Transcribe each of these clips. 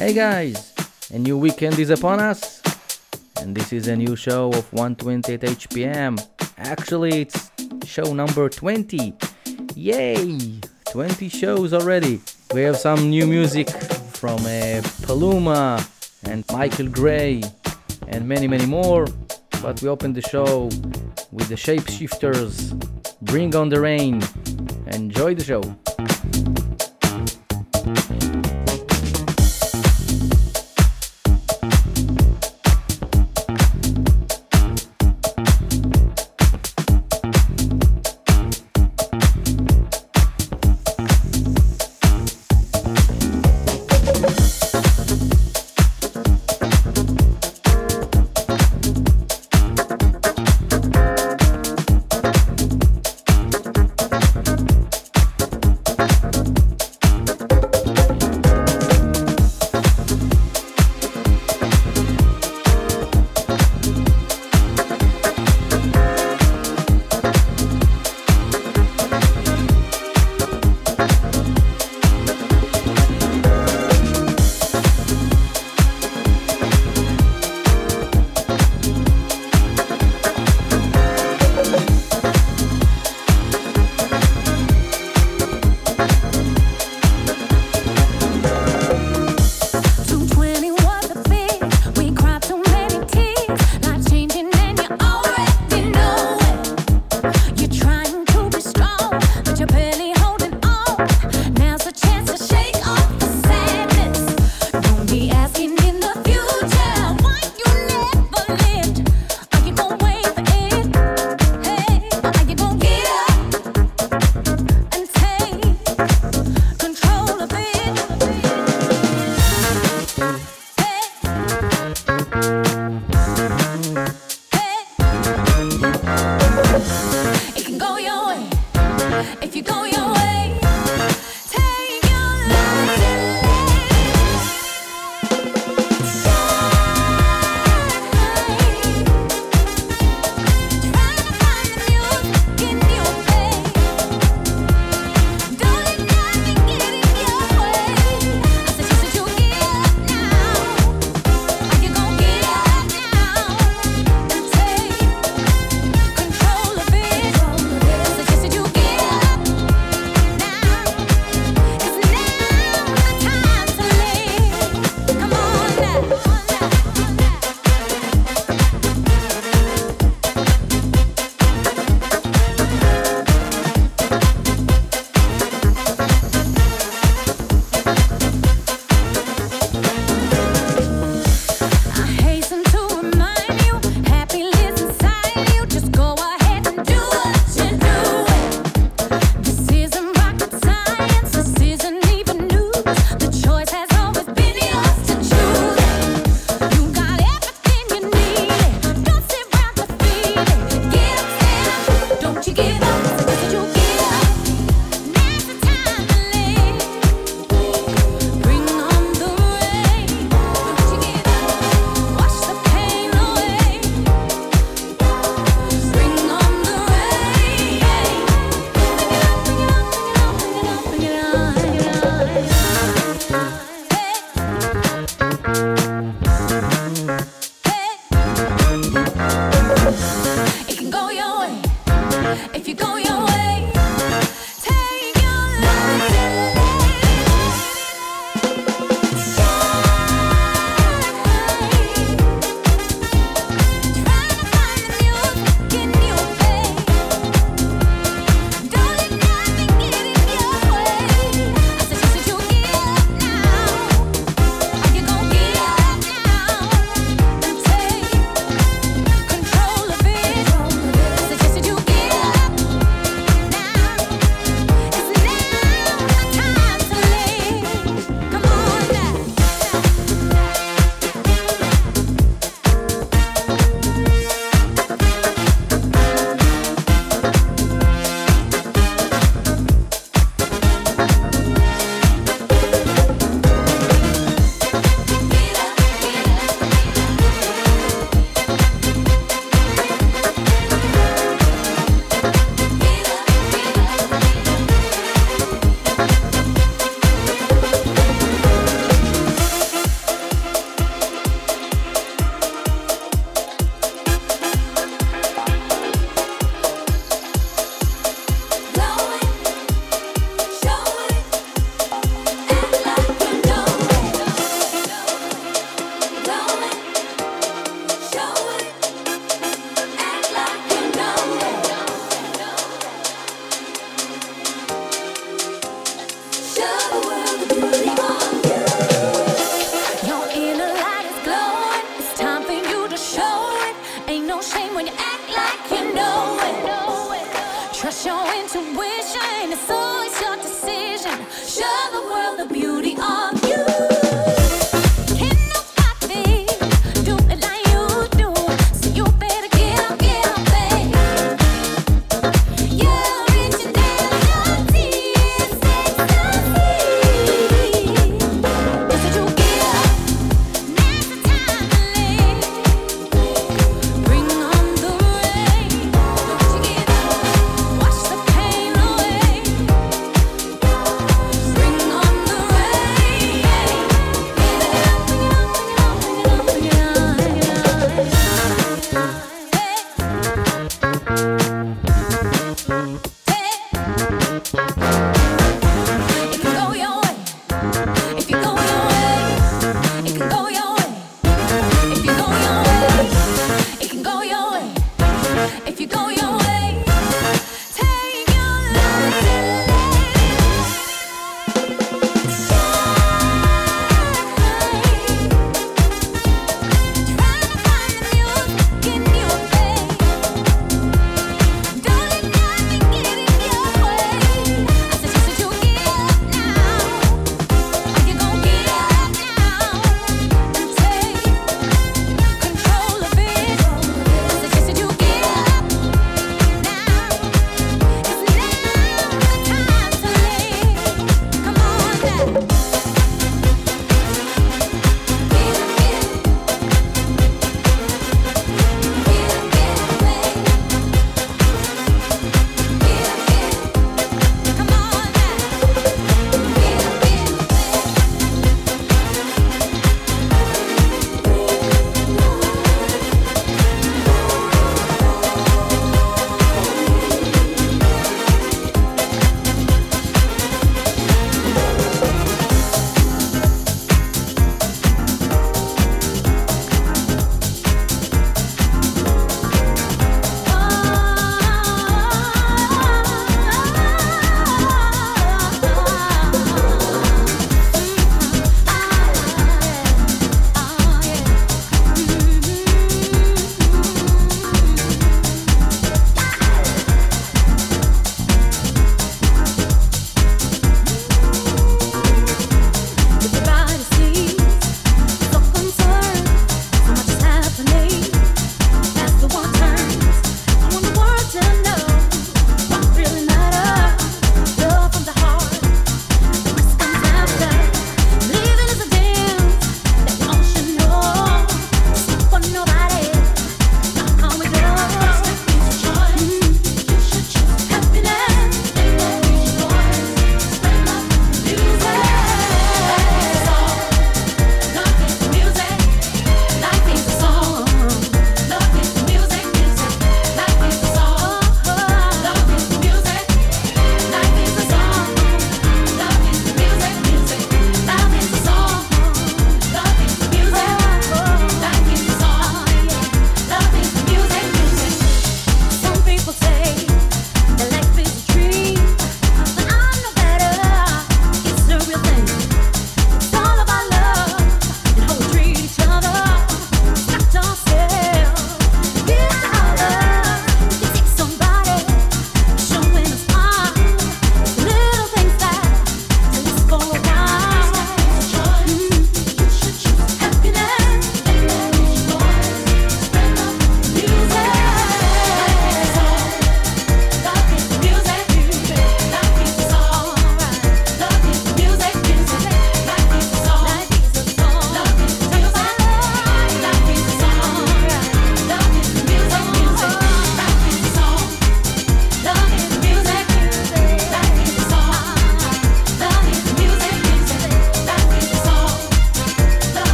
Hey guys, a new weekend is upon us, and this is a new show of 128 HPM. Actually, it's show number 20. Yay! 20 shows already. We have some new music from uh, Paluma and Michael Gray and many, many more. But we open the show with the Shapeshifters. Bring on the rain. Enjoy the show.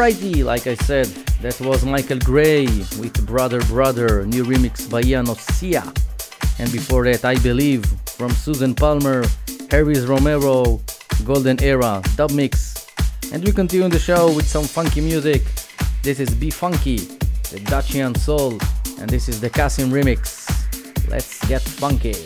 Like I said, that was Michael Gray with Brother Brother, new remix by Ian Ossia. And before that, I Believe from Susan Palmer, Harris Romero, Golden Era, dub mix. And we continue the show with some funky music. This is Be Funky, Dutchican Soul, and this is the CASSIMM remix. Let's get funky.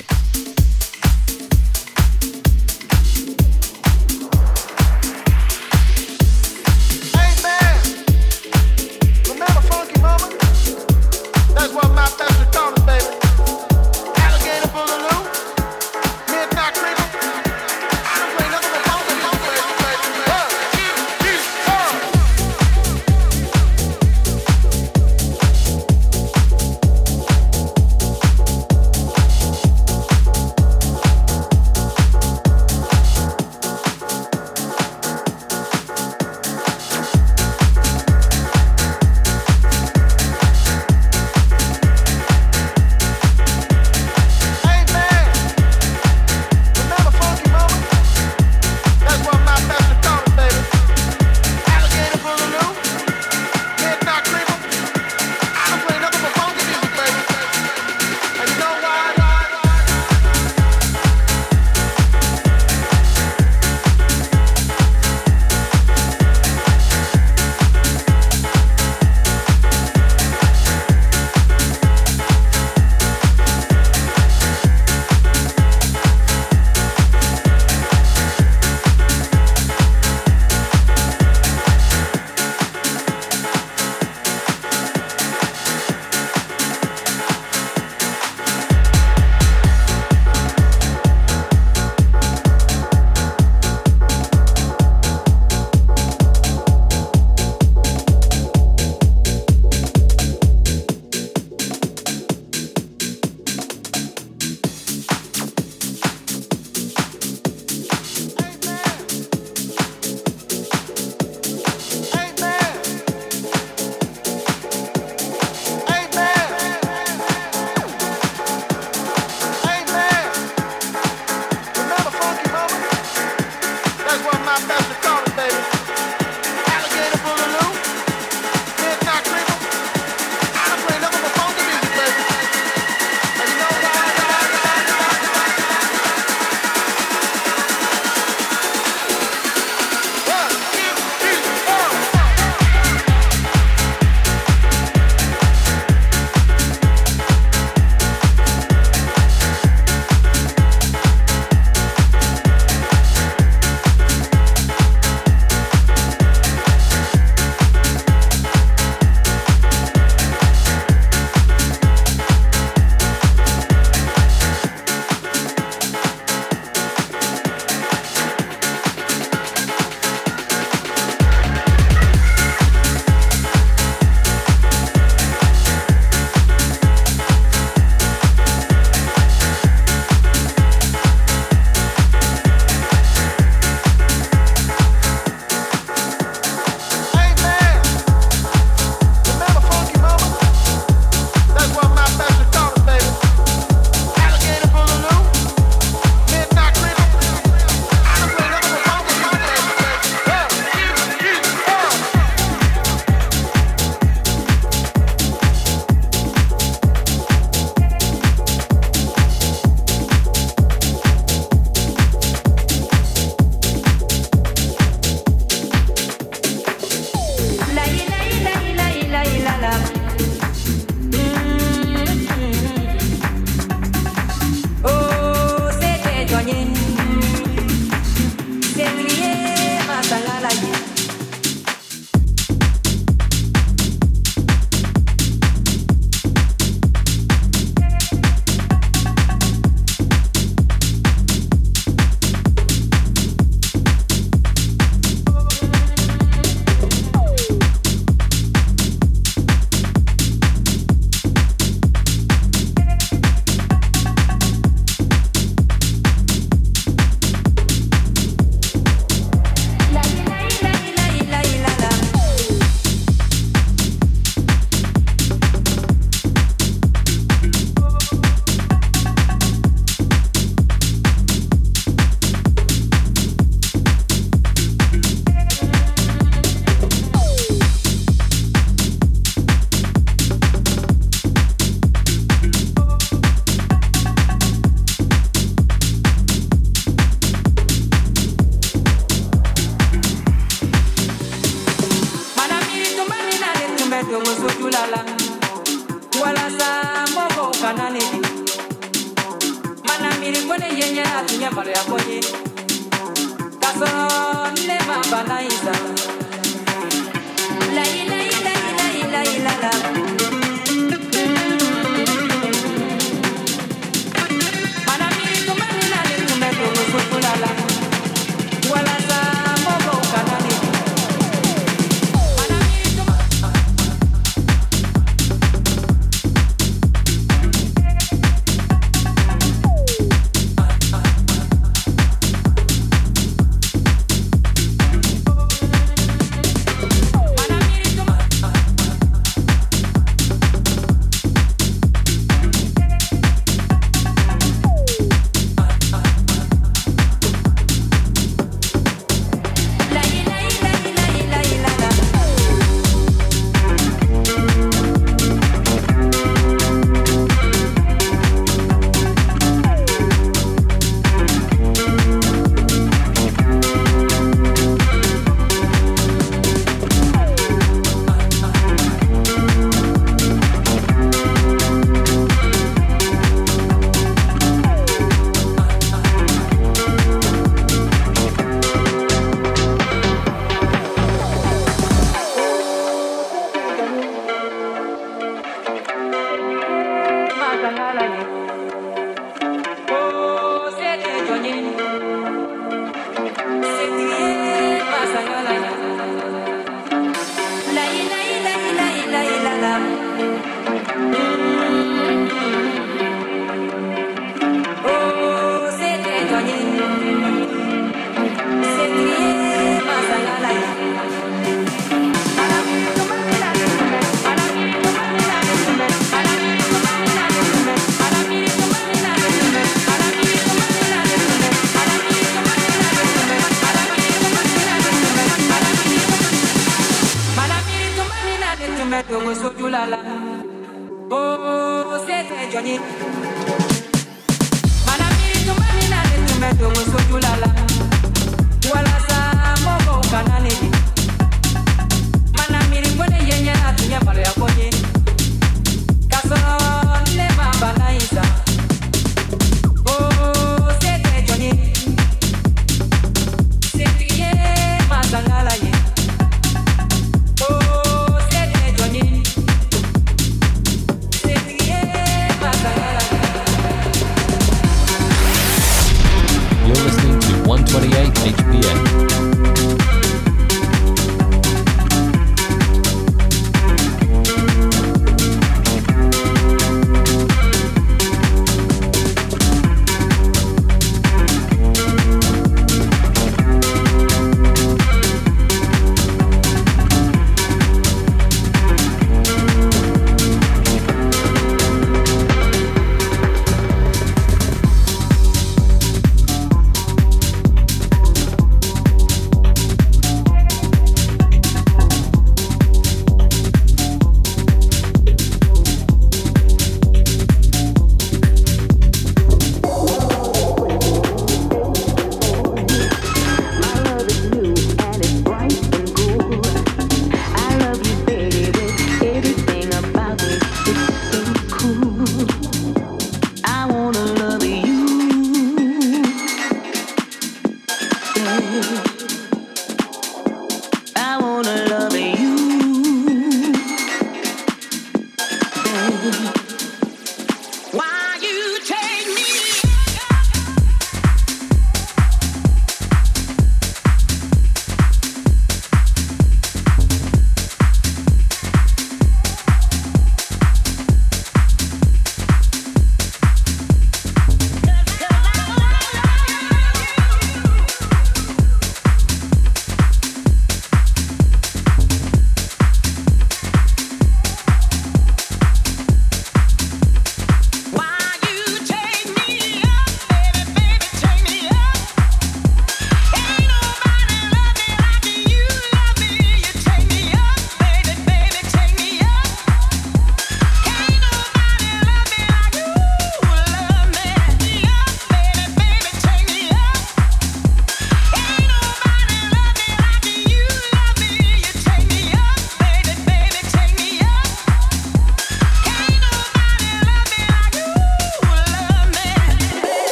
mbone yenye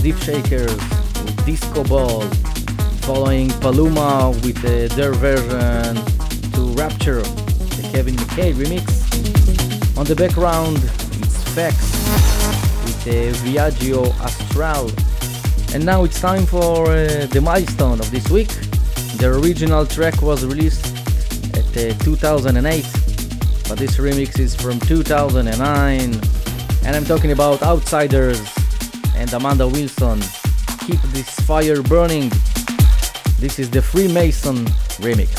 the Deepshakerz with Discoball, following Paluma with uh, their version to Rapture, the Kevin McKay remix. On the background, it's Fex with the Viaggio Astral. And now it's time for uh, the milestone of this week. The original track was released at uh, 2008, but this remix is from 2009. And I'm talking about Outsiders and Amanda Wilson. Keep this fire burning. This is the Freemason remix.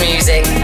music.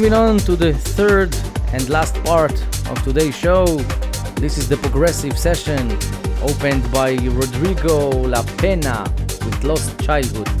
Moving on to the third and last part of today's show. This is the progressive session opened by Rodrigo La Pena with Lost Childhood.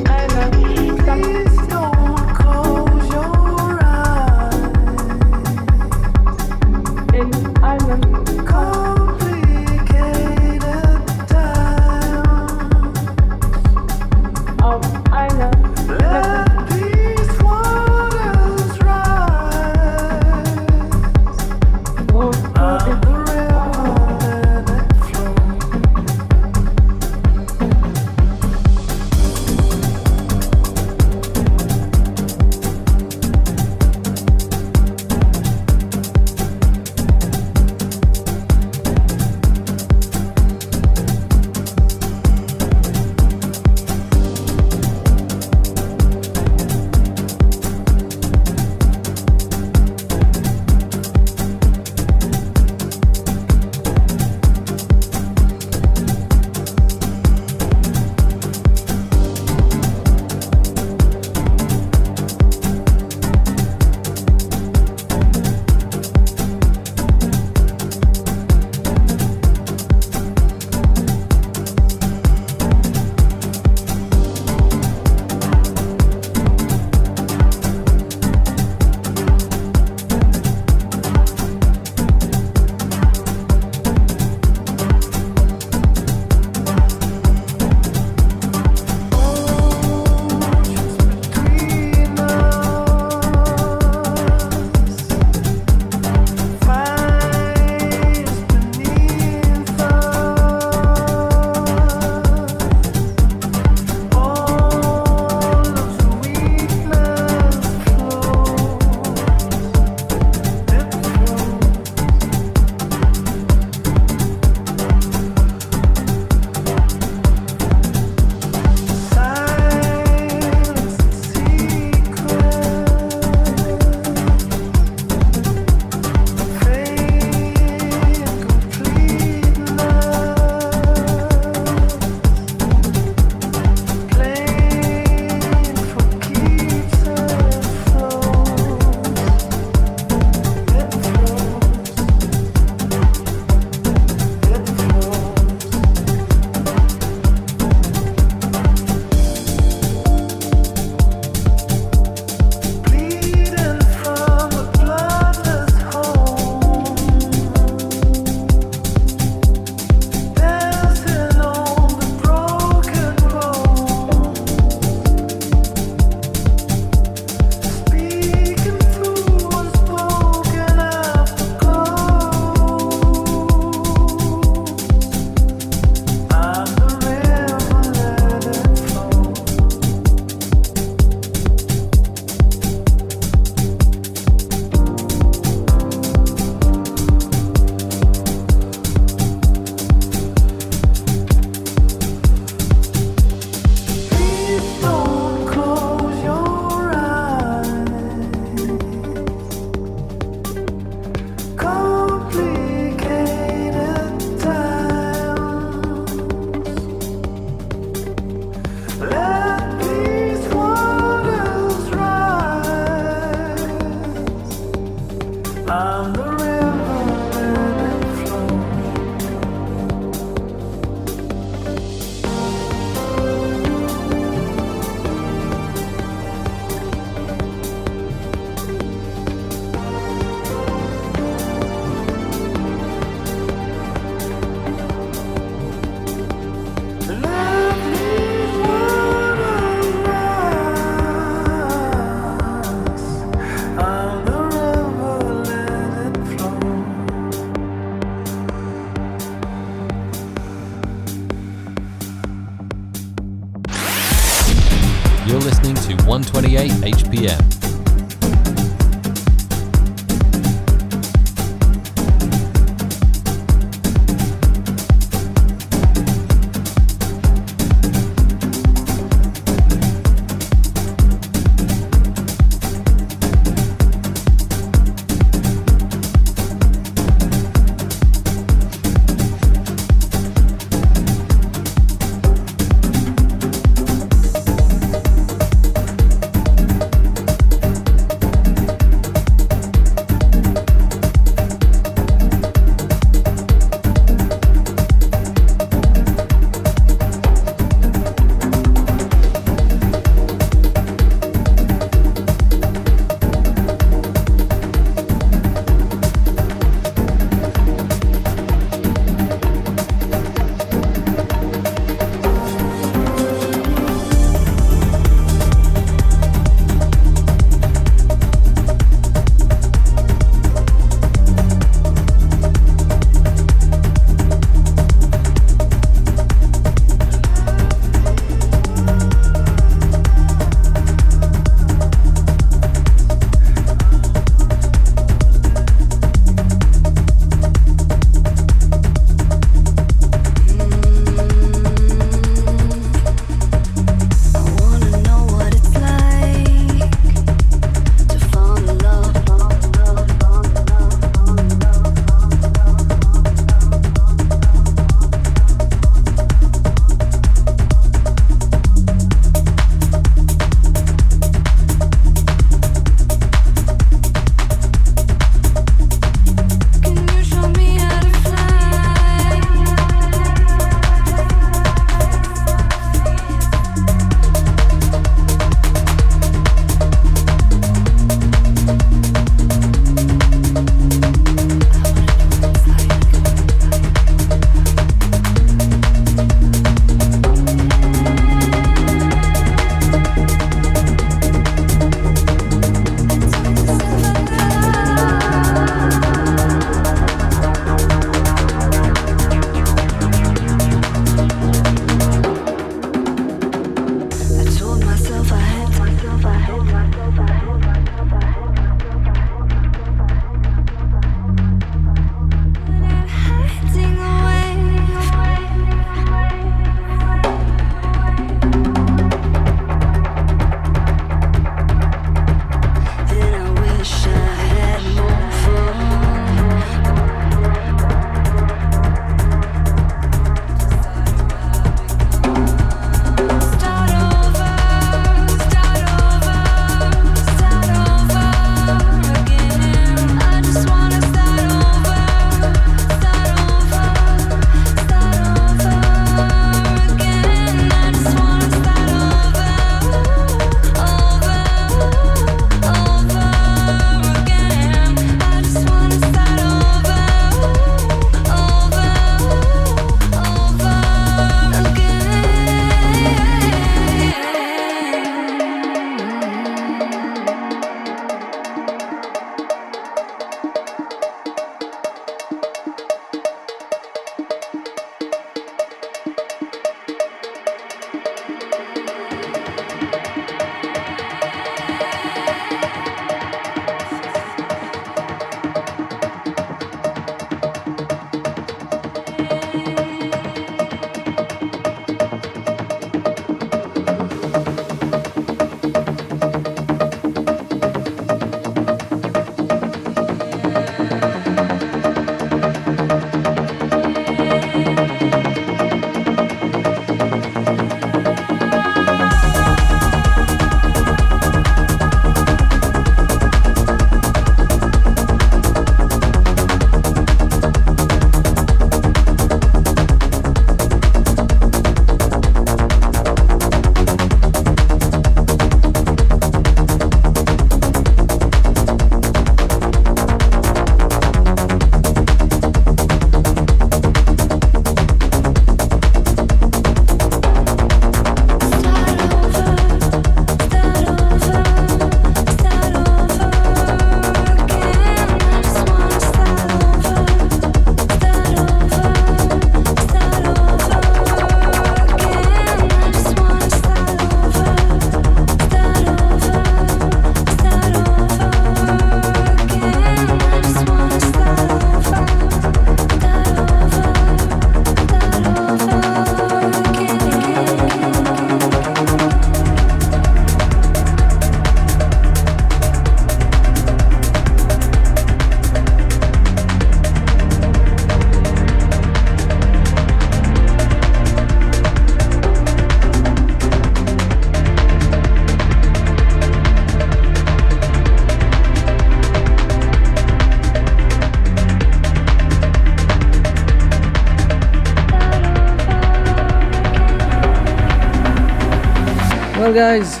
Guys,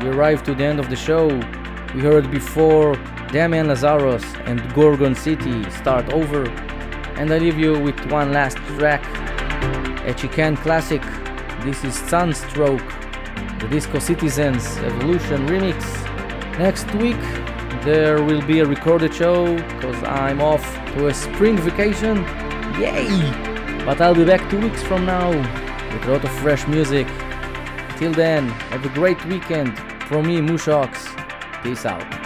we arrived to the end of the show. We heard before Damian Lazarus and Gorgon City start over, and I leave you with one last track, a Chicane classic. This is Sunstroke, the Disco Citizens Evolution remix. Next week, there will be a recorded show because I'm off to a spring vacation. Yay! But I'll be back two weeks from now with a lot of fresh music. Till then, have a great weekend. From me, Mushox. Peace out.